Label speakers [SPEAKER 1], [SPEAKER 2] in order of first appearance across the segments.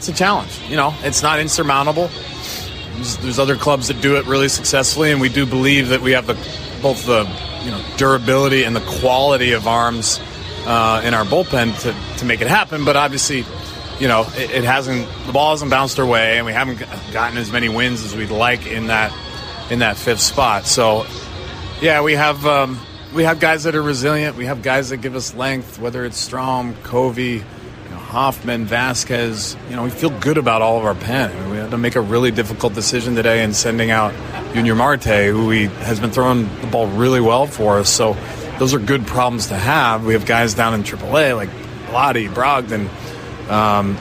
[SPEAKER 1] It's a challenge. You know, it's not insurmountable. There's, there's, other clubs that do it really successfully, and we do believe that we have the both the you know durability and the quality of arms uh, in our bullpen to, to make it happen. But obviously, you know, it, it, hasn't the ball hasn't bounced our way, and we haven't gotten as many wins as we'd like in that in that fifth spot. So, yeah, we have um, we have guys that are resilient. We have guys that give us length, whether it's Strahm, Covey Hoffman, Vasquez. You know, we feel good about all of our pen. We had to make a really difficult decision today in sending out Yunior Marte, who we, has been throwing the ball really well for us. So those are good problems to have. We have guys down in AAA like Lottie, Brogdon, um,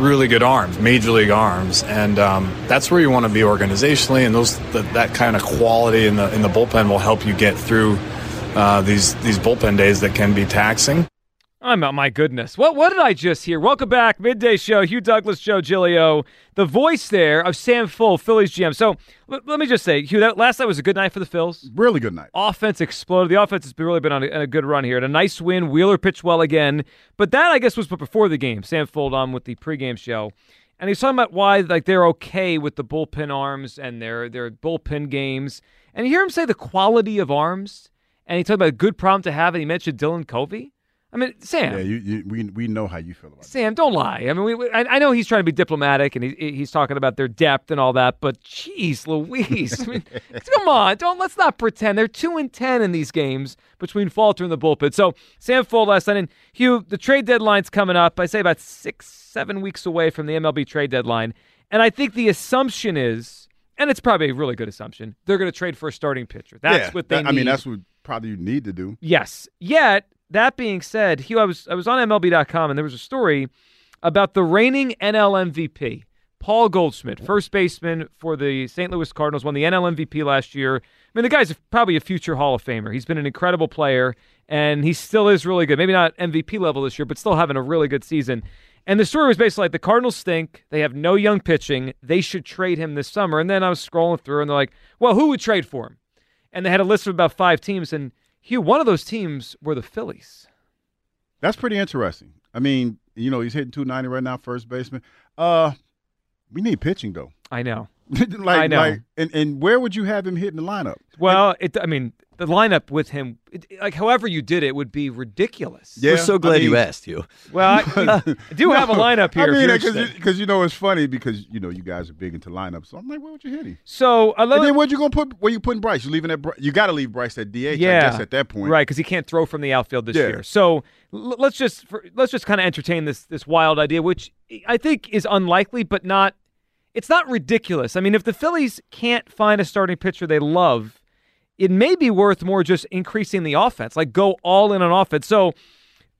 [SPEAKER 1] really good arms, major league arms, and um, that's where you want to be organizationally. And those the, that kind of quality in the in the bullpen will help you get through uh, these these bullpen days that can be taxing.
[SPEAKER 2] I'm out. my goodness. What what did I just hear? Welcome back, midday show. Hugh Douglas, Joe Giglio, the voice there of Sam Fuld, Phillies GM. So l- let me just say, Hugh, that last night was a good night for the Phils.
[SPEAKER 3] Really good night.
[SPEAKER 2] Offense exploded. The offense has really been on a, a good run here. And a nice win. Wheeler pitched well again. But that I guess was before the game. Sam Fuld on with the pregame show. And he's talking about why like they're okay with the bullpen arms and their their bullpen games. And you hear him say the quality of arms. And he talked about a good problem to have, and he mentioned Dylan Covey. I mean, Sam.
[SPEAKER 3] Yeah, you, you, we we know how you feel about it.
[SPEAKER 2] Sam. That. Don't lie. I mean, we, we, I, I, know he's trying to be diplomatic and he, he's talking about their depth and all that, but jeez, Louise, I mean, come on, don't let's not pretend they're two and ten in these games between Falter and the bullpen. So Sam Fuld last night, and Hugh, the trade deadline's coming up. I say about six, seven weeks away from the MLB trade deadline, and I think the assumption is, and it's probably a really good assumption, they're going to trade for a starting pitcher. That's
[SPEAKER 3] yeah,
[SPEAKER 2] what they.
[SPEAKER 3] That, I mean, that's what probably you need to do.
[SPEAKER 2] Yes. Yet that being said, Hugh, I was I was on MLB.com and there was a story about the reigning NL MVP, Paul Goldschmidt, first baseman for the St. Louis Cardinals, won the NL MVP last year. I mean, the guy's probably a future Hall of Famer. He's been an incredible player, and he still is really good. Maybe not MVP level this year, but still having a really good season. And the story was basically like the Cardinals stink. They have no young pitching. They should trade him this summer. And then I was scrolling through, and they're like, well, who would trade for him? And they had a list of about five teams, and Hugh, one of those teams were the Phillies.
[SPEAKER 3] That's pretty interesting. I mean, you know, he's hitting 290 right now, first baseman. Uh, we need pitching though.
[SPEAKER 2] I know.
[SPEAKER 3] like,
[SPEAKER 2] I know.
[SPEAKER 3] Like, and, and where would you have him hitting the lineup?
[SPEAKER 2] Well, it. I mean, the lineup with him, it, like however you did it, would be ridiculous.
[SPEAKER 3] Yeah,
[SPEAKER 4] We're so glad
[SPEAKER 3] I mean,
[SPEAKER 4] you asked you.
[SPEAKER 2] Well, I, uh, I do have a lineup here.
[SPEAKER 3] I mean,
[SPEAKER 2] because
[SPEAKER 3] because you, know it's funny because you know you guys are big into lineups. So I'm like, where would you hit him?
[SPEAKER 2] So I love.
[SPEAKER 3] And then where you gonna put? Where you putting Bryce? You leaving that? Bry- You got to leave Bryce at DH.
[SPEAKER 2] Yeah,
[SPEAKER 3] I guess at that point,
[SPEAKER 2] right? Because he can't throw from the outfield this
[SPEAKER 3] Yeah.
[SPEAKER 2] year. So l- let's just for, let's just kind of entertain this this wild idea, which I think is unlikely, but not. It's not ridiculous. I mean, if the Phillies can't find a starting pitcher they love, it may be worth more just increasing the offense, like go all in on offense. So,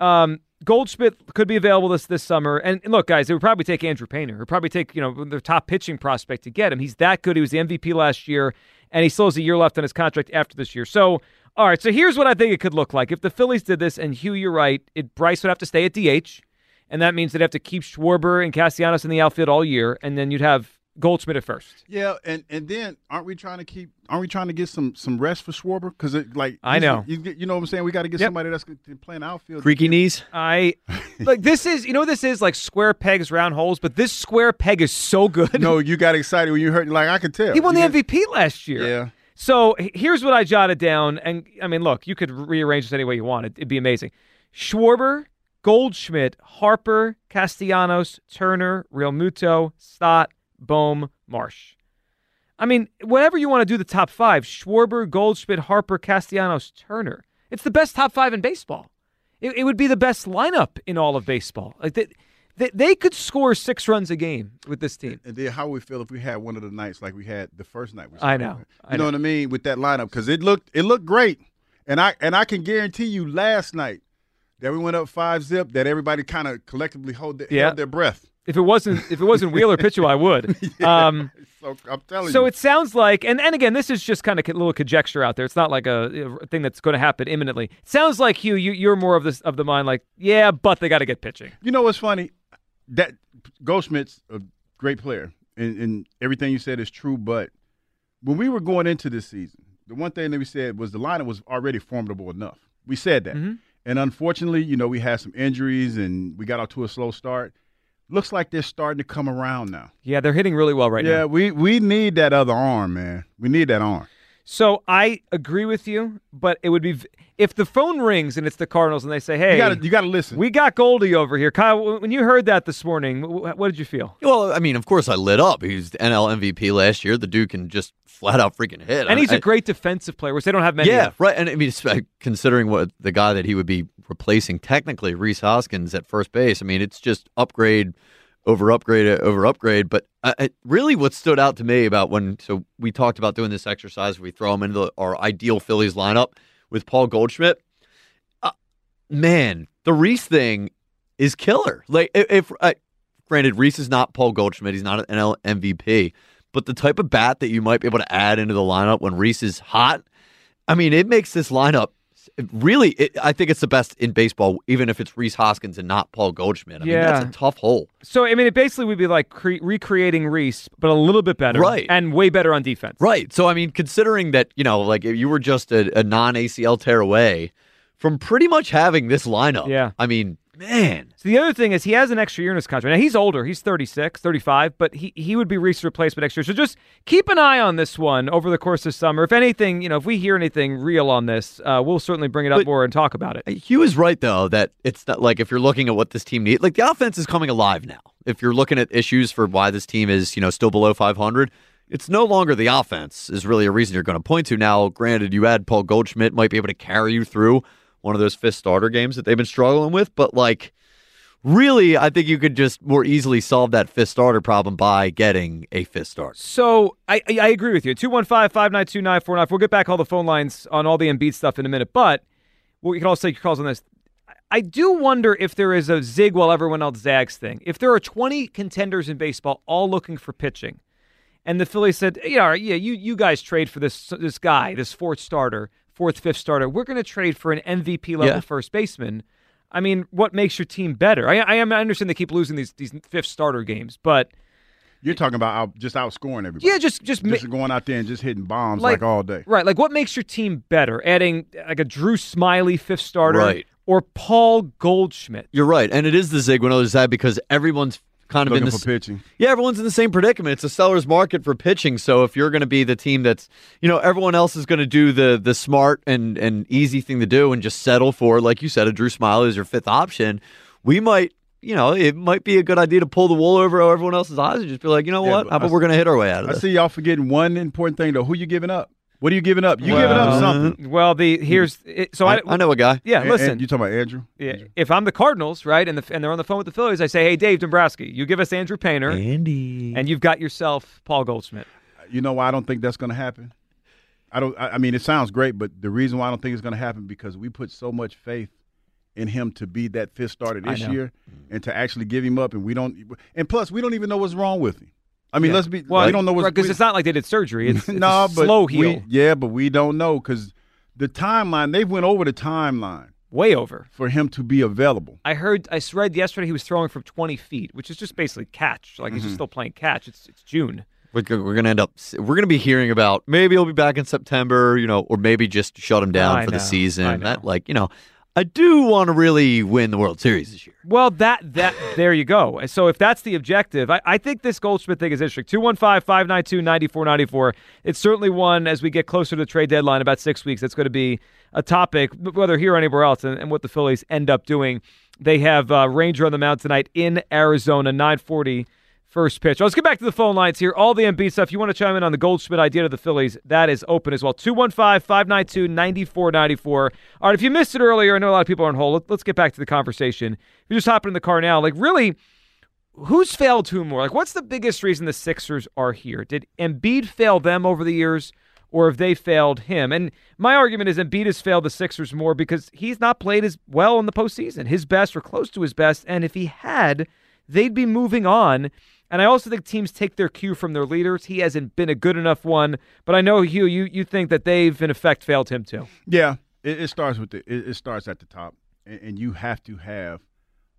[SPEAKER 2] um, Goldschmidt could be available this this summer. And look, guys, it would probably take Andrew Painter. It would probably take you know their top pitching prospect to get him. He's that good. He was the MVP last year, and he still has a year left on his contract after this year. So, all right. So here's what I think it could look like if the Phillies did this. And Hugh, you're right. It Bryce would have to stay at DH, and that means they'd have to keep Schwarber and Castellanos in the outfield all year, and then you'd have Goldschmidt at first.
[SPEAKER 3] Yeah, and and then aren't we trying to keep? Aren't we trying to get some some rest for Schwarber? Because like
[SPEAKER 2] I know.
[SPEAKER 3] you, you know what I'm saying. We got to get
[SPEAKER 2] Yep.
[SPEAKER 3] somebody that's playing outfield.
[SPEAKER 4] Creaky knees.
[SPEAKER 2] I like this is you know what this is like square pegs round holes, but this square peg is so good.
[SPEAKER 3] No, you got excited when you heard. Like I could tell.
[SPEAKER 2] he won the
[SPEAKER 3] You get-
[SPEAKER 2] MVP last year.
[SPEAKER 3] Yeah.
[SPEAKER 2] So here's what I jotted down, and I mean, look, you could rearrange this any way you want. It, it'd be amazing. Schwarber, Goldschmidt, Harper, Castellanos, Turner, Realmuto, Stott, Bohm, Marsh. I mean, whatever you want to do, the top five: Schwarber, Goldschmidt, Harper, Castellanos, Turner. It's the best top five in baseball. It, it would be the best lineup in all of baseball. Like they, they, they could score six runs a game with this team.
[SPEAKER 3] And then how we feel if we had one of the nights like we had the first night. We
[SPEAKER 2] I know.
[SPEAKER 3] with.
[SPEAKER 2] I
[SPEAKER 3] You know,
[SPEAKER 2] know.
[SPEAKER 3] what I mean with that lineup because it looked it looked great, and I and I can guarantee you last night that we went up five zip that everybody kind of collectively hold their,
[SPEAKER 2] Yeah.
[SPEAKER 3] held their breath.
[SPEAKER 2] If it wasn't if it wasn't Wheeler Pitchu, I would. Um,
[SPEAKER 3] So I'm telling you.
[SPEAKER 2] So
[SPEAKER 3] you.
[SPEAKER 2] it sounds like, and, and again, this is just kind of a little conjecture out there. It's not like a, a thing that's going to happen imminently. It sounds like Hugh, you, you're more of this of the mind, like, yeah, but they got to get pitching.
[SPEAKER 3] You know what's funny? That Goldschmidt's a great player, and, and everything you said is true. But when we were going into this season, the one thing that we said was the lineup was already formidable enough. We said that,
[SPEAKER 2] Mm-hmm.
[SPEAKER 3] And unfortunately, you know, we had some injuries and we got out to a slow start. Looks like they're starting to come around now.
[SPEAKER 2] Yeah, they're hitting really well right
[SPEAKER 3] yeah,
[SPEAKER 2] now.
[SPEAKER 3] Yeah, we we need that other arm, man. We need that arm.
[SPEAKER 2] So I agree with you, but it would be v- if the phone rings and it's the Cardinals and they say, "Hey,
[SPEAKER 3] You got to you got to listen.
[SPEAKER 2] we got Goldie over here." Kyle, when you heard that this morning, wh- what did you feel?
[SPEAKER 4] Well, I mean, of course, I lit up. He was the NL MVP last year. The dude can just flat out freaking hit.
[SPEAKER 2] And he's
[SPEAKER 4] a
[SPEAKER 2] a great defensive player, which they don't have many.
[SPEAKER 4] yeah,
[SPEAKER 2] of.
[SPEAKER 4] right. And I mean, uh, considering what the guy that he would be replacing technically, Rhys Hoskins at first base. I mean, it's just upgrade over upgrade over upgrade. But uh, it, really, what stood out to me about when so we talked about doing this exercise, we throw him into the, our ideal Phillies lineup with Paul Goldschmidt. Uh, man, the Rhys thing is killer. Like if, if uh, granted, Rhys is not Paul Goldschmidt, he's not an NL MVP, but the type of bat that you might be able to add into the lineup when Rhys is hot, I mean, it makes this lineup really. It, I think it's the best in baseball, even if it's Rhys Hoskins and not Paul Goldschmidt. I mean,
[SPEAKER 2] Yeah.
[SPEAKER 4] that's a tough hole.
[SPEAKER 2] So I mean, it basically would be like cre- recreating Rhys, but a little bit better,
[SPEAKER 4] Right.
[SPEAKER 2] And way better on defense,
[SPEAKER 4] Right. So I mean, considering that you know, like if you were just a, a non ACL tear away from pretty much having this lineup.
[SPEAKER 2] Yeah.
[SPEAKER 4] I mean, man.
[SPEAKER 2] So the other thing is he has an extra year in his contract. Now he's older. He's 36, 35, but he, he would be Rhys's replacement next year. So just keep an eye on this one over the course of summer. If anything, you know, if we hear anything real on this, uh, we'll certainly bring it up
[SPEAKER 4] But-
[SPEAKER 2] more and talk about it.
[SPEAKER 4] Hugh is right though that it's not like if you're looking at what this team needs, like the offense is coming alive now. If you're looking at issues for why this team is, you know, still below 500, it's no longer the offense is really a reason you're going to point to. Now, granted, you add Paul Goldschmidt might be able to carry you through one of those fifth starter games that they've been struggling with, but like really, I think you could just more easily solve that fifth starter problem by getting a fifth starter.
[SPEAKER 2] So I, I agree with you. 215-592-9494. We'll get back all the phone lines on all the Embiid stuff in a minute, but we can also take your calls on this. I do wonder if there is a zig while everyone else zags thing. If there are 20 contenders in baseball all looking for pitching, and the Phillies said, "Yeah, yeah, you you guys trade for this this guy, this fourth starter, fourth fifth starter. We're going to trade for an MVP level
[SPEAKER 4] Yeah.
[SPEAKER 2] first baseman." I mean, what makes your team better? I I, I understand they keep losing these these fifth starter games, but
[SPEAKER 3] You're talking about out, just outscoring everybody.
[SPEAKER 2] yeah, just just, ma-
[SPEAKER 3] just going out there and just hitting bombs like, all day.
[SPEAKER 2] Right. Like, what makes your team better? Adding like a Drew Smyly fifth starter,
[SPEAKER 4] Right.
[SPEAKER 2] Or Paul Goldschmidt?
[SPEAKER 4] You're right, and it is the zig when others that because everyone's kind of
[SPEAKER 3] Looking
[SPEAKER 4] in
[SPEAKER 3] for pitching.
[SPEAKER 4] Yeah, everyone's in the same predicament. It's a seller's market for pitching. So if you're going to be the team that's, you know, everyone else is going to do the the smart and and easy thing to do and just settle for, like you said, a Drew Smyly as your fifth option. We might, you know, it might be a good idea to pull the wool over everyone else's eyes and just be like, you know
[SPEAKER 3] Yeah,
[SPEAKER 4] what?
[SPEAKER 3] but
[SPEAKER 4] How about
[SPEAKER 3] I-
[SPEAKER 4] we're going to hit our way out of it.
[SPEAKER 3] I
[SPEAKER 4] this?
[SPEAKER 3] see y'all forgetting one important thing though. Who you giving up? What are you giving up? You giving up something. Uh-huh.
[SPEAKER 2] Well, the here's it, so I,
[SPEAKER 4] I, I know a guy.
[SPEAKER 2] Yeah,
[SPEAKER 3] And-
[SPEAKER 2] listen.
[SPEAKER 3] you talking about Andrew?
[SPEAKER 2] yeah, if I'm the Cardinals, right, and the and they're on the phone with the Phillies, I say, "Hey, Dave Dombrowski, you give us Andrew Painter,
[SPEAKER 4] Andy.
[SPEAKER 2] and you've got yourself Paul Goldschmidt."
[SPEAKER 3] You know why I don't think that's going to happen? I don't. I, I mean, it sounds great, but the reason why I don't think it's going to happen because we put so much faith in him to be that fifth starter this year, and to actually give him up, and we don't. And plus, we don't even know what's wrong with him. I mean,
[SPEAKER 2] Yeah.
[SPEAKER 3] let's be.
[SPEAKER 2] Well,
[SPEAKER 3] we don't know what's
[SPEAKER 2] because
[SPEAKER 3] we-
[SPEAKER 2] it's not like they did surgery. It's, it's
[SPEAKER 3] no,
[SPEAKER 2] a
[SPEAKER 3] but
[SPEAKER 2] slow
[SPEAKER 3] we-
[SPEAKER 2] heal,
[SPEAKER 3] yeah, but we don't know because the timeline. They've went over the timeline
[SPEAKER 2] way over.
[SPEAKER 3] for him to be available.
[SPEAKER 2] I heard, I read yesterday he was throwing from 20 feet, which is just basically catch. Like
[SPEAKER 3] Mm-hmm.
[SPEAKER 2] he's just still playing catch. It's it's June.
[SPEAKER 4] We're, we're going to end up, we're going to be hearing about maybe he'll be back in September, you know, or maybe just shut him down
[SPEAKER 2] I
[SPEAKER 4] for
[SPEAKER 2] know,
[SPEAKER 4] the season. That, like, you know, I do want to really win the World Series this year.
[SPEAKER 2] Well, that that there you go. So if that's the objective, I, I think this Goldschmidt thing is interesting. 215-592-9494. It's certainly one as we get closer to the trade deadline, about six weeks. That's going to be a topic, whether here or anywhere else, and, and what the Phillies end up doing. They have uh, Ranger on the mound tonight in Arizona, 940 first pitch. Let's get back to the phone lines here. All the Embiid stuff. You want to chime in on the Goldschmidt idea of the Phillies? That is open as well. 215 592 9494. All right, if you missed it earlier, I know a lot of people are on hold. Let's get back to the conversation. If you just hop in the car now, like really, who's failed who more? Like, what's the biggest reason the Sixers are here? Did Embiid fail them over the years? Or have they failed him? And my argument is Embiid has failed the Sixers more because he's not played as well in the postseason, his best or close to his best. And if he had, they'd be moving on. And I also think teams take their cue from their leaders. He hasn't been a good enough one, but I know Hugh, you you think that they've in effect failed him too.
[SPEAKER 3] Yeah, it, it starts with the it, it, starts at the top, and, and you have to have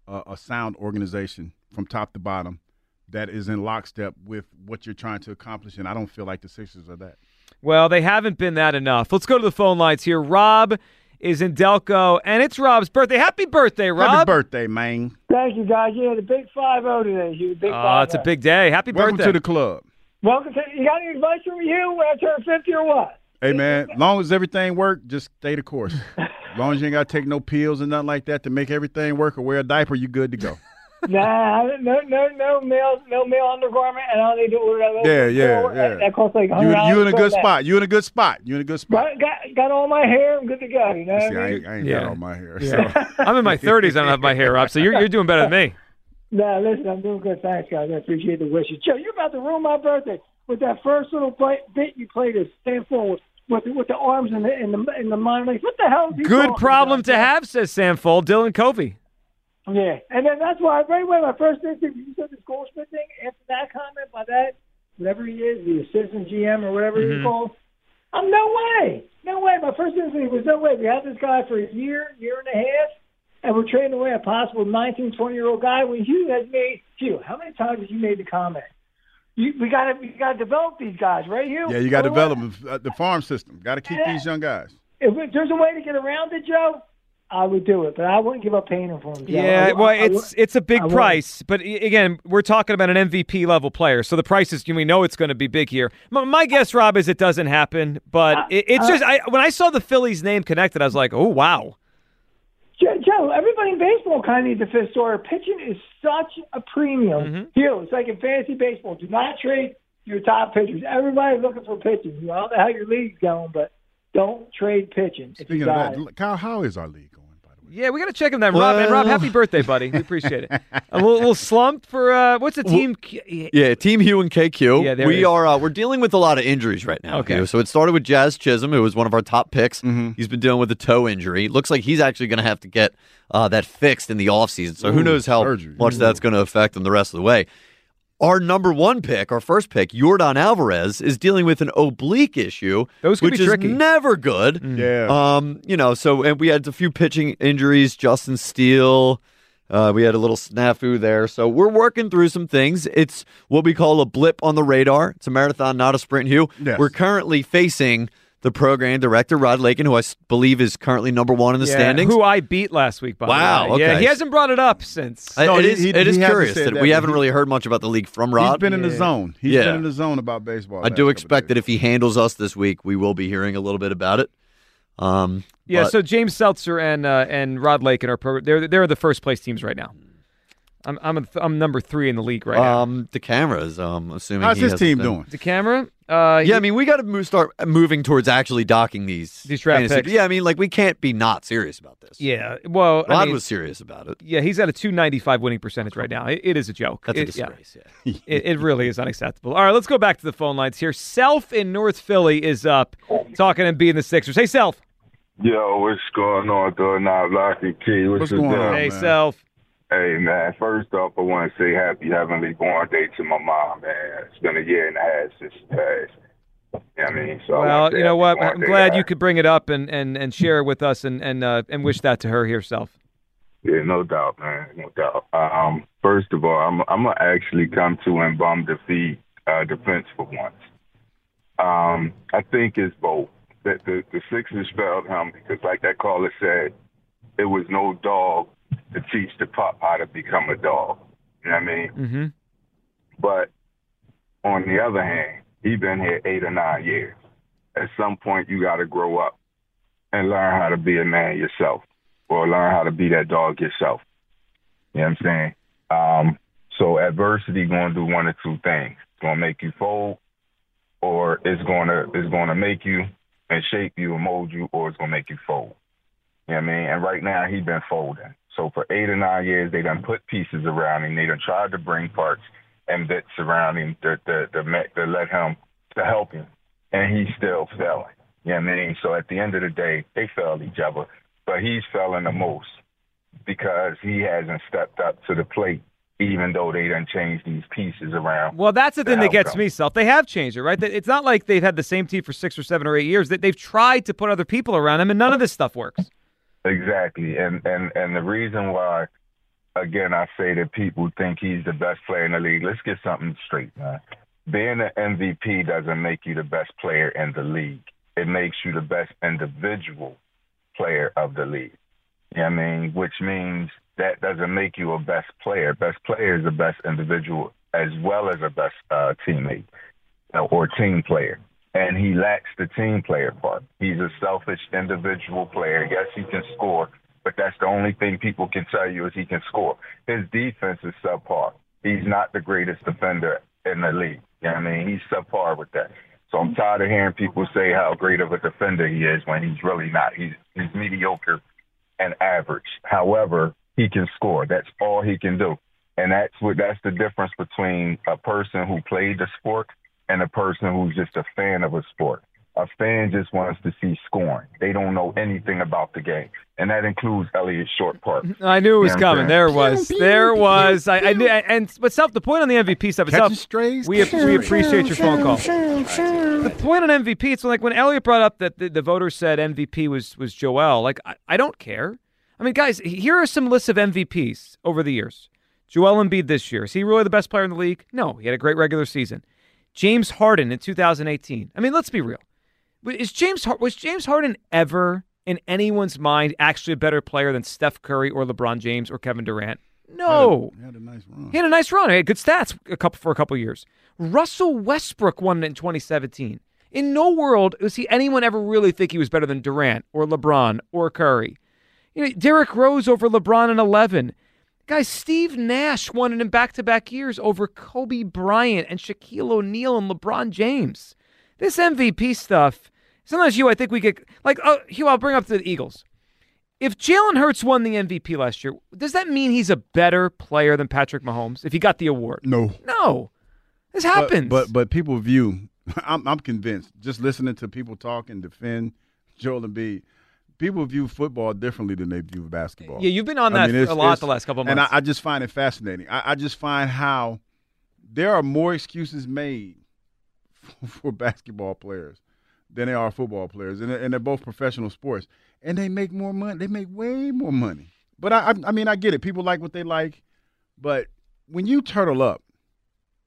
[SPEAKER 3] a, a, sound organization from top to bottom that is in lockstep with what you're trying to accomplish. And I don't feel like the Sixers are that.
[SPEAKER 2] Well, they haven't been that enough. Let's go to the phone lines here. Rob is in Delco, and it's Rob's birthday. Happy birthday, Rob!
[SPEAKER 3] Happy birthday, man!
[SPEAKER 5] Thank you, guys. You had a big five zero today. You big.
[SPEAKER 2] Oh, oh, it's a big day. Happy
[SPEAKER 3] Welcome
[SPEAKER 2] birthday
[SPEAKER 3] to the club.
[SPEAKER 5] Welcome to. You got any advice from you when I turn fifty or what?
[SPEAKER 3] Hey man, long as everything work, just stay the course. as long as you ain't got to take no pills and nothing like that to make everything work or wear a diaper, you good to go.
[SPEAKER 5] nah, no, no, no male, no male undergarment, and I don't need to order that.
[SPEAKER 3] Yeah, yeah, yeah.
[SPEAKER 5] That, that costs like
[SPEAKER 3] you, you in a good spot. You in a good spot. You in a good spot.
[SPEAKER 5] Got, got, got all my hair. I'm good to go. You know
[SPEAKER 3] See,
[SPEAKER 5] I,
[SPEAKER 3] I,
[SPEAKER 5] mean?
[SPEAKER 3] ain't, I ain't
[SPEAKER 2] Yeah.
[SPEAKER 3] got all my hair.
[SPEAKER 2] Yeah.
[SPEAKER 3] So.
[SPEAKER 2] I'm in my 30s. I don't have my hair up, so you're you're doing better than me.
[SPEAKER 5] Nah, listen, I'm doing good. Thanks, guys. I appreciate the wishes. Joe, you're about to ruin my birthday with that first little play, bit you played at stand forward with the, with the arms and the in the in the minor leagues. What the hell? Is he
[SPEAKER 2] Good problem
[SPEAKER 5] about?
[SPEAKER 2] to have, says Sam Fuld. Dylan Covey.
[SPEAKER 5] Yeah, and then that's why right away my first instinct you said this Goldschmidt thing. After that comment by that, whatever he is, the assistant GM or whatever
[SPEAKER 2] Mhm.
[SPEAKER 5] he's called, I'm no way, no way. My first instinct was no way. We had this guy for a year, year and a half, and we're trading away a possible 19, 20 year old guy. When Hugh has made Hugh, how many times have you made the comment? You, we got to we got to develop these guys, right, Hugh?
[SPEAKER 3] Yeah, you got to develop uh, the farm system. Got to keep
[SPEAKER 5] Yeah.
[SPEAKER 3] these young guys.
[SPEAKER 5] If there's a way to get around it, Joe, I would do it, but I wouldn't give up paying him for him. Joe.
[SPEAKER 2] Yeah,
[SPEAKER 5] I-
[SPEAKER 2] well,
[SPEAKER 5] I- I
[SPEAKER 2] it's
[SPEAKER 5] would-
[SPEAKER 2] it's a big
[SPEAKER 5] I would.
[SPEAKER 2] price, but again, we're talking about an MVP level player, so the price is we know it's going to be big here. My, my guess, Rob, is it doesn't happen, but
[SPEAKER 5] Uh,
[SPEAKER 2] it, it's
[SPEAKER 5] uh,
[SPEAKER 2] just I, when I saw the Phillies name connected, I was like, oh wow.
[SPEAKER 5] Joe, Joe, everybody in baseball kind of needs a fifth starter. Pitching is such a premium.
[SPEAKER 2] Mm-hmm.
[SPEAKER 5] Hugh, it's like in fantasy baseball. Do not trade your top pitchers. Everybody's looking for pitching. You know, I don't how your league's going, but don't trade pitching.
[SPEAKER 3] Speaking of that, Kyle, how is our league going? By the way,
[SPEAKER 2] Yeah, we got to check him then, Rob. And Rob, happy birthday, buddy. We appreciate it. A little, little slump for uh, what's the team?
[SPEAKER 4] Yeah, Team Hugh and KQ.
[SPEAKER 2] Yeah, there
[SPEAKER 4] we
[SPEAKER 2] is.
[SPEAKER 4] are uh, we're dealing with a lot of injuries right now.
[SPEAKER 2] Okay.
[SPEAKER 4] Hugh. So it started with Jazz Chisholm, who was one of our top picks.
[SPEAKER 3] Mm-hmm.
[SPEAKER 4] He's been dealing with a toe injury. Looks like he's actually going to have to get uh, that fixed in the offseason. So who knows how
[SPEAKER 3] surgery.
[SPEAKER 4] much that's going to affect him the rest of the way. Our number one pick, our first pick, Yordan Alvarez, is dealing with an oblique issue,
[SPEAKER 2] Those can
[SPEAKER 4] which
[SPEAKER 2] be
[SPEAKER 4] is
[SPEAKER 2] tricky.
[SPEAKER 4] never good.
[SPEAKER 3] Yeah.
[SPEAKER 4] Um, you know, so and we had a few pitching injuries. Justin Steele, uh, we had a little snafu there. So we're working through some things. It's what we call a blip on the radar. It's a marathon, not a sprint. Hugh.
[SPEAKER 3] Yes.
[SPEAKER 4] We're currently facing the program director Rod Lakin, who I believe is currently number one in the
[SPEAKER 2] Yeah,
[SPEAKER 4] standings.
[SPEAKER 2] Who I beat last week, by
[SPEAKER 4] Wow,
[SPEAKER 2] the way. Yeah,
[SPEAKER 4] okay.
[SPEAKER 2] he hasn't brought it up since.
[SPEAKER 4] I-
[SPEAKER 3] No,
[SPEAKER 4] it
[SPEAKER 3] he-
[SPEAKER 4] is.
[SPEAKER 3] he-
[SPEAKER 4] it is
[SPEAKER 3] he hasn't
[SPEAKER 4] curious that,
[SPEAKER 3] that,
[SPEAKER 4] we haven't
[SPEAKER 3] he-
[SPEAKER 4] really heard much about the league from Rod.
[SPEAKER 3] He's been in the zone. He's
[SPEAKER 4] Yeah.
[SPEAKER 3] been in the zone about baseball.
[SPEAKER 4] I do expect that if he handles us this week, we will be hearing a little bit about it. Um,
[SPEAKER 2] yeah,
[SPEAKER 4] but-
[SPEAKER 2] so James Seltzer and uh, and Rod Lakin our pro, they're they're the first place teams right now. I'm I'm a, I'm number three in the league right now.
[SPEAKER 4] um, the cameras. Um, assuming
[SPEAKER 3] How's
[SPEAKER 4] he
[SPEAKER 3] his team doing?
[SPEAKER 2] The camera, uh,
[SPEAKER 4] Yeah, I mean, we got to move, start moving towards actually docking these
[SPEAKER 2] These draft
[SPEAKER 4] fantasy-
[SPEAKER 2] picks.
[SPEAKER 4] Yeah, I mean, like we can't be not serious about this.
[SPEAKER 2] yeah. Well, I
[SPEAKER 4] Rod
[SPEAKER 2] mean,
[SPEAKER 4] was serious about it.
[SPEAKER 2] yeah, he's at a 295 winning percentage right now. It, it is a joke.
[SPEAKER 4] That's a
[SPEAKER 2] It- yeah.
[SPEAKER 4] disgrace. Yeah.
[SPEAKER 2] It, it really is unacceptable. All right, let's go back to the phone lines here. Self in North Philly is up talking and being the Sixers. Hey, Self.
[SPEAKER 6] Yo, what's going on, though? Now, Locky Key, what's,
[SPEAKER 3] What's going
[SPEAKER 6] deal?
[SPEAKER 3] on?
[SPEAKER 2] hey,
[SPEAKER 3] man.
[SPEAKER 2] Self.
[SPEAKER 6] Hey, man, first off, I want to say happy Heavenly Born Day to my mom, man. It's been a year and a half since she passed. You know what I mean? So
[SPEAKER 2] Well, you know what? I'm glad you could bring it up and, and, and share it with us and and uh, and wish that to her herself.
[SPEAKER 6] Yeah, no doubt, man, no doubt. Um, first of all, I'm I'm gonna actually come to and bum defeat uh, defense for once. Um, I think it's both. That the the Sixers failed him because, like that caller said, it was no dog to teach the pup how to become a dog. You know what I mean?
[SPEAKER 2] Mm-hmm.
[SPEAKER 6] But on the other hand, he been here eight or nine years. At some point, you got to grow up and learn how to be a man yourself, or learn how to be that dog yourself. You know what I'm saying? Um, So adversity going to do one of two things. It's going to make you fold, or it's going to it's going to make you and shape you and mold you, or it's going to make you fold. You know what I mean? And right now he been folding. So for eight or nine years, they done put pieces around him. They done tried to bring parts and bits around him to to to, make, to let him to help him, and he's still failing. You know what I mean? So at the end of the day, they failed each other, but he's failing the most because he hasn't stepped up to the plate even though they done changed these pieces around.
[SPEAKER 2] Well, that's the thing that gets
[SPEAKER 6] outcome.
[SPEAKER 2] me, Self. They have changed it, right? It's not like they've had the same team for six or seven or eight years. That they've tried to put other people around him, and none of this stuff works.
[SPEAKER 6] Exactly, and and and the reason why, again, I say that people think he's the best player in the league. Let's get something straight, man. Being an MVP doesn't make you the best player in the league. It makes you the best individual player of the league. You know I mean? Which means that doesn't make you a best player. Best player is the best individual as well as a best uh, teammate uh, or team player. And he lacks the team player part. He's a selfish individual player. Yes, he can score, but that's the only thing people can tell you is he can score. His defense is subpar. He's not the greatest defender in the league. You know what I mean? He's subpar with that. So I'm tired of hearing people say how great of a defender he is when he's really not. He's he's mediocre and average. However, he can score. That's all he can do. And that's what that's the difference between a person who played the sport and a person who's just a fan of a sport. A fan just wants to see scoring. They don't know anything about the game. And that includes Elliot Short Park.
[SPEAKER 2] I knew it was
[SPEAKER 6] Yeah, I'm
[SPEAKER 2] coming. There it was. There it was. I, I knew. And but self, the point on the MVP stuff.
[SPEAKER 3] Catching
[SPEAKER 2] Self,
[SPEAKER 3] strays.
[SPEAKER 2] we we appreciate your phone call. The point on MVP, it's like when Elliot brought up that the, the voters said MVP was was Joel. Like I, I don't care. I mean, guys, here are some lists of MVPs over the years. Joel Embiid this year. Is he really the best player in the league? No, he had a great regular season. James Harden in 2018. I mean, let's be real. Is James was James Harden ever in anyone's mind actually a better player than Steph Curry or LeBron James or Kevin Durant? No.
[SPEAKER 3] He had a nice run.
[SPEAKER 2] He had a nice run. He had good stats a couple for a couple years. Russell Westbrook won it in 2017. In no world was he anyone ever really think he was better than Durant or LeBron or Curry. You know, Derrick Rose over LeBron in 11. Guys, Steve Nash won it in back-to-back years over Kobe Bryant and Shaquille O'Neal and LeBron James. This MVP stuff. Sometimes you, I think we get like. Oh, Hugh, I'll bring up the Eagles. If Jalen Hurts won the MVP last year, does that mean he's a better player than Patrick Mahomes if he got the award?
[SPEAKER 3] No.
[SPEAKER 2] No. This
[SPEAKER 3] But-
[SPEAKER 2] happens.
[SPEAKER 3] But, but people view. I'm I'm convinced. Just listening to people talk and defend Joel Embiid, people view football differently than they view basketball.
[SPEAKER 2] yeah, you've been on
[SPEAKER 3] I
[SPEAKER 2] that
[SPEAKER 3] mean, it's-
[SPEAKER 2] a lot the last couple of
[SPEAKER 3] And
[SPEAKER 2] months.
[SPEAKER 3] I, I just find it fascinating. I, I just find how there are more excuses made for, for basketball players than there are football players, and, they're- and they're both professional sports, and they make more money. They make way more money. But I, I, I mean, I get it. People like what they like, but when you turtle up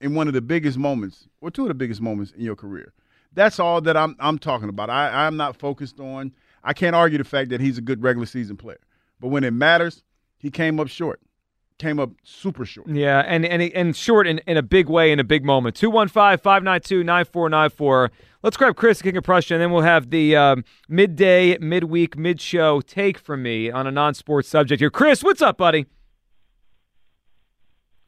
[SPEAKER 3] in one of the biggest moments, or two of the biggest moments in your career, that's all that I'm I'm talking about. I, I'm not focused on. I can't argue the fact that he's a good regular season player, but when it matters, he came up short. Came up super short.
[SPEAKER 2] Yeah, and and and short in, in a big way in a big moment. 215-592-9494. Let's grab Chris King of Prussia, and then we'll have the um, midday, midweek, mid-show take from me on a non-sports subject here. Chris, what's up, buddy?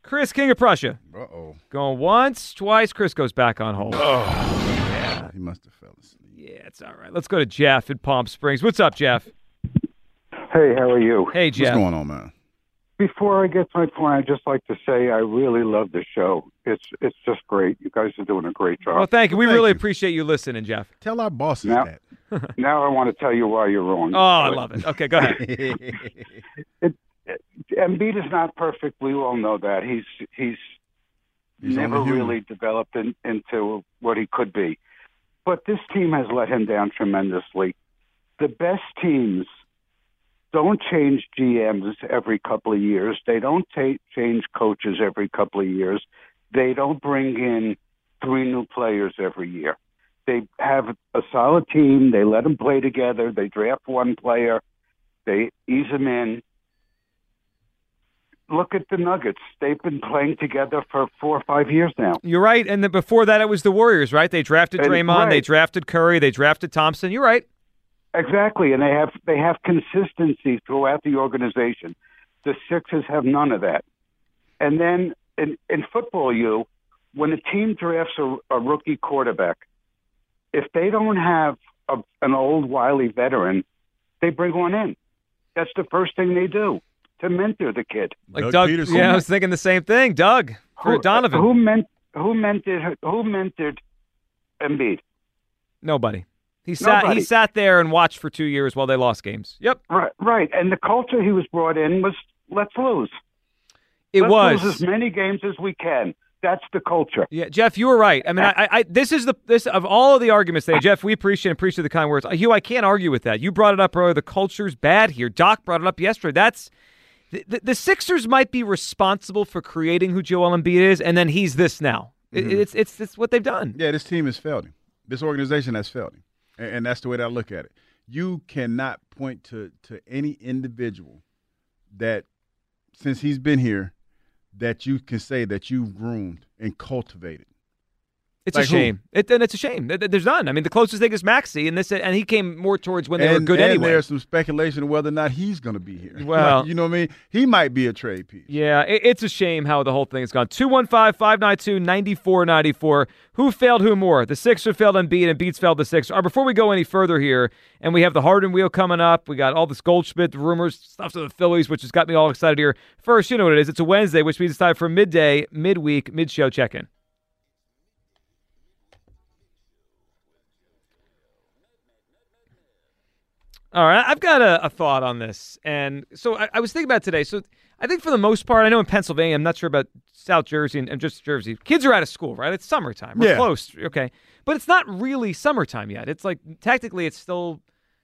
[SPEAKER 2] Chris King of Prussia.
[SPEAKER 3] Uh oh.
[SPEAKER 2] Going once, twice. Chris goes back on hold. Oh, yeah.
[SPEAKER 3] He must have fell asleep.
[SPEAKER 2] Yeah, it's all right. Let's go to Jeff in Palm Springs. What's up, Jeff?
[SPEAKER 7] Hey, how are you?
[SPEAKER 2] Hey, Jeff.
[SPEAKER 3] What's going on, man?
[SPEAKER 7] Before I get to my point, I'd just like to say I really love the show. It's it's just great. You guys are doing a great job.
[SPEAKER 2] Well, thank you. We
[SPEAKER 3] Thank
[SPEAKER 2] really
[SPEAKER 3] you.
[SPEAKER 2] appreciate you listening, Jeff.
[SPEAKER 3] Tell our bosses
[SPEAKER 7] Now-
[SPEAKER 3] that.
[SPEAKER 7] now I want to tell you why you're wrong.
[SPEAKER 2] Oh, I love it. Okay, go ahead.
[SPEAKER 7] Embiid is not perfect. We all know that. He's he's,
[SPEAKER 3] He's
[SPEAKER 7] never
[SPEAKER 3] only human.
[SPEAKER 7] really developed in, into what he could be. But this team has let him down tremendously. The best teams don't change GMs every couple of years. They don't ta- change coaches every couple of years. They don't bring in three new players every year. They have a solid team. They let them play together. They draft one player. They ease them in. Look at the Nuggets. They've been playing together for four or five years now.
[SPEAKER 2] You're right. And then before that, it was the Warriors, right? They drafted
[SPEAKER 7] And-
[SPEAKER 2] Draymond, they drafted Curry, they drafted Thompson. You're right.
[SPEAKER 7] Exactly, and they have they have consistency throughout the organization. The Sixers have none of that. And then in in football, you when a team drafts a, a rookie quarterback, if they don't have a, an old wily veteran, they bring one in. That's the first thing they do to mentor the kid.
[SPEAKER 2] Like
[SPEAKER 3] Doug
[SPEAKER 2] Doug,
[SPEAKER 3] Pederson.
[SPEAKER 2] yeah, I was thinking the same thing. Doug for
[SPEAKER 7] Who-
[SPEAKER 2] Donovan.
[SPEAKER 7] Who meant who mentored who mentored Embiid?
[SPEAKER 2] Nobody. He sat. He sat there and watched for two years while they lost games. Yep,
[SPEAKER 7] Right, right. And the culture he was brought in was let's lose.
[SPEAKER 2] it
[SPEAKER 7] let's
[SPEAKER 2] was.
[SPEAKER 7] lose as many games as we can. That's the culture.
[SPEAKER 2] Yeah, Jeff, you were right. I mean, I, I, I this is the this of all of the arguments there, Jeff. We appreciate and appreciate the kind words. Hugh, I can't argue with that. You brought it up earlier. The culture's bad here. Doc brought it up yesterday. That's the, the, Sixers might be responsible for creating who Joel Embiid is, and then he's this now.
[SPEAKER 3] Mm-hmm.
[SPEAKER 2] it's, it's it's what they've done.
[SPEAKER 3] Yeah, this team has failed him. This organization has failed him, and, and that's the way that I look at it. You cannot point to to any individual that since he's been here that you can say that you've groomed and cultivated.
[SPEAKER 2] It's
[SPEAKER 3] Like
[SPEAKER 2] a shame. It, and it's a shame. There's none. I mean, the closest thing is Maxey, and this and he came more towards when they
[SPEAKER 3] and,
[SPEAKER 2] were good
[SPEAKER 3] and
[SPEAKER 2] anyway.
[SPEAKER 3] there's some speculation of whether or not he's going to be here.
[SPEAKER 2] Well-
[SPEAKER 3] Like, you know what I mean? He might be a trade piece.
[SPEAKER 2] Yeah, it, it's a shame how the whole thing has gone. 215 592 9494. Who failed who more? The Sixers failed Embiid and Beats failed the Sixers. Or before we go any further here, and we have the Harden wheel coming up, we got all this Goldschmidt rumors, stuff to the Phillies, which has got me all excited here. First, you know what it is. It's a Wednesday, which means it's time for midday, midweek, mid show All right, I've got a, a thought on this, and so I, I was thinking about today. So I think for the most part, I know in Pennsylvania, I'm not sure about South Jersey and, and just Jersey. Kids are out of school, right? It's summertime. We're
[SPEAKER 3] Yeah.
[SPEAKER 2] close, okay, but it's not really summertime yet. It's like technically, it's still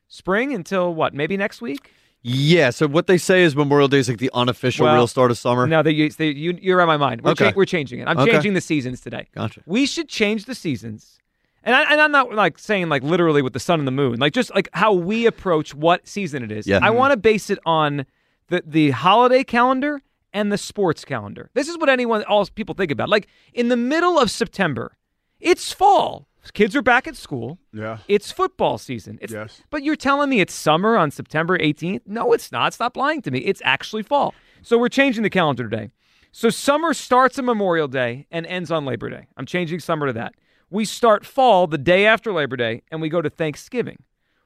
[SPEAKER 2] spring until what? Maybe next week.
[SPEAKER 4] Yeah. So what they say is Memorial Day is like the unofficial
[SPEAKER 2] Well,
[SPEAKER 4] real start of summer.
[SPEAKER 2] No, they, they, you, you're on my mind. We're,
[SPEAKER 4] Okay.
[SPEAKER 2] cha- we're changing it. I'm
[SPEAKER 4] Okay.
[SPEAKER 2] changing the seasons today.
[SPEAKER 4] Gotcha.
[SPEAKER 2] We should change the seasons. And, I, and I'm not like saying like literally with the sun and the moon, like just like how we approach what season it is.
[SPEAKER 4] Yeah.
[SPEAKER 2] I mm-hmm. want to base it on the the holiday calendar and the sports calendar. This is what anyone, all people think about. Like in the middle of September, it's fall. Kids are back at school.
[SPEAKER 3] Yeah.
[SPEAKER 2] It's football season. It's,
[SPEAKER 3] Yes.
[SPEAKER 2] But you're telling me it's summer on September 18th? No, it's not. Stop lying to me. It's actually fall. So we're changing the calendar today. So summer starts on Memorial Day and ends on Labor Day. I'm changing summer to that. We start fall the day after Labor Day and we go to Thanksgiving.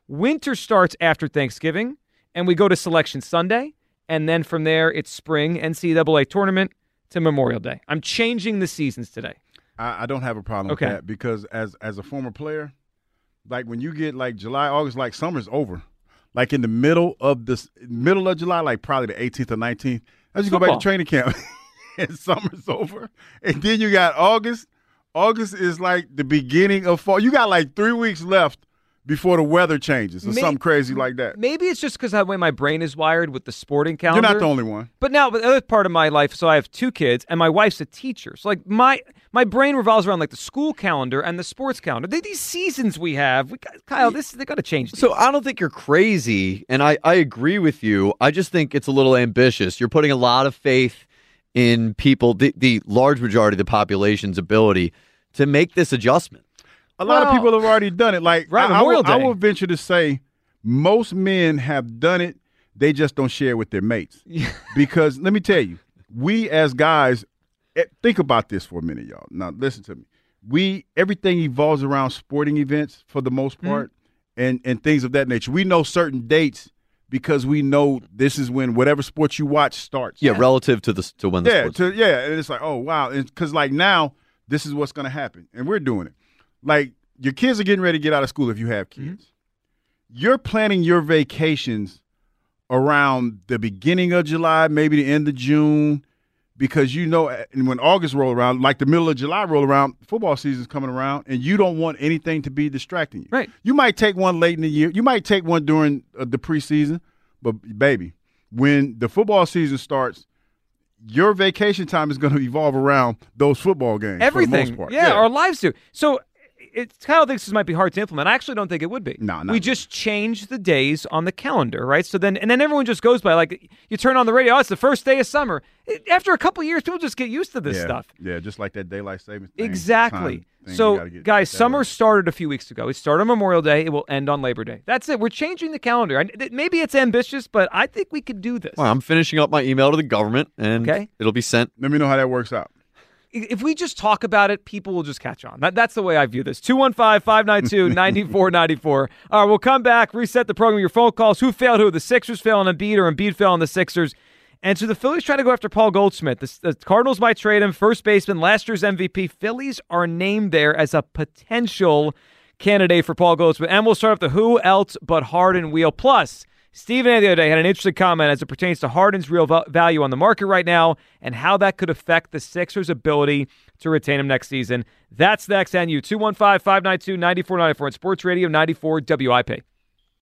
[SPEAKER 2] Winter starts after Thanksgiving and we go to Selection Sunday. And then from there, it's spring NCAA tournament to Memorial Day. I'm changing the seasons today.
[SPEAKER 3] I, I don't have a problem
[SPEAKER 2] Okay.
[SPEAKER 3] with that because as as a former player, like when you get like July, August, like summer's over. Like in the middle of this middle of July, like probably the 18th or 19th, as you go back to training camp, and summer's over, and then you got August. August is like the beginning of fall. You got like three weeks left before the weather changes or
[SPEAKER 2] May-
[SPEAKER 3] something crazy like that.
[SPEAKER 2] Maybe it's just because of the way my brain is wired with the sporting calendar.
[SPEAKER 3] You're not the only one.
[SPEAKER 2] But now, but the other part of my life, so I have two kids, and my wife's a teacher. So like my my brain revolves around like the school calendar and the sports calendar. They, these seasons we have, we got, Kyle, this they got to change. These.
[SPEAKER 4] So I don't think you're crazy, and I, I agree with you. I just think it's a little ambitious. You're putting a lot of faith in people, the, the large majority of the population's ability to make this adjustment.
[SPEAKER 3] A lot
[SPEAKER 2] Well-
[SPEAKER 3] of people have already done it. Like
[SPEAKER 2] Right,
[SPEAKER 3] I, I will, I will venture to say most men have done it. They just don't share with their mates. because let me tell you, we as guys, eh, think about this for a minute, y'all. Now listen to me. We everything evolves around sporting events for the most
[SPEAKER 2] Mm-hmm.
[SPEAKER 3] part, and and things of that nature. We know certain dates because we know this is when whatever sport you watch starts.
[SPEAKER 4] Yeah, relative to the to when the
[SPEAKER 3] Yeah,
[SPEAKER 4] sports.
[SPEAKER 3] to, yeah, and it's like, oh wow, because like now this is what's going to happen, and we're doing it. Like your kids are getting ready to get out of school if you have
[SPEAKER 4] Mm-hmm.
[SPEAKER 3] kids. You're planning your vacations around the beginning of July, maybe the end of June, because you know, when August roll around, like the middle of July roll around, football season's coming around, and you don't want anything to be distracting you.
[SPEAKER 2] Right.
[SPEAKER 3] You might take one late in the year. You might take one during uh, the preseason, but baby, when the football season starts, your vacation time is going to evolve around those football games.
[SPEAKER 2] Everything,
[SPEAKER 3] for the most part.
[SPEAKER 2] yeah, our lives do. So it's kind of thinks this might be hard to implement. I actually don't think it would be.
[SPEAKER 3] No, not
[SPEAKER 2] we just change the days on the calendar, right? So then, and then everyone just goes by like you turn on the radio. Oh, it's the first day of summer. It- after a couple years, people just get used to this
[SPEAKER 3] yeah.
[SPEAKER 2] stuff.
[SPEAKER 3] Yeah, just like that daylight savings. Thing,
[SPEAKER 2] Exactly.
[SPEAKER 3] thing,
[SPEAKER 2] So,
[SPEAKER 3] get-
[SPEAKER 2] guys,
[SPEAKER 3] get
[SPEAKER 2] summer
[SPEAKER 3] right.
[SPEAKER 2] started a few weeks ago. It started on Memorial Day. It will end on Labor Day. That's it. We're changing the calendar. I, th- maybe it's ambitious, but I think we could do this.
[SPEAKER 4] Well, I'm finishing up my email to the government, and
[SPEAKER 2] Okay.
[SPEAKER 4] it'll be sent.
[SPEAKER 3] Let me know how that works out.
[SPEAKER 2] If we just talk about it, people will just catch on. That, that's the way I view this. 215 592 9494. All right, we'll come back, reset the program. Your phone calls. Who failed who? The Sixers fell on Embiid or Embiid fell on the Sixers. And so the Phillies try to go after Paul Goldschmidt. The, the, Cardinals might trade him, first baseman, last year's MVP. Phillies are named there as a potential candidate for Paul Goldschmidt. And we'll start off the who else but Harden wheel. Plus, Stephen the other day had an interesting comment as it pertains to Harden's real value on the market right now and how that could affect the Sixers' ability to retain him next season. That's next you. 215 592 9494 on Sports Radio 94 WIP.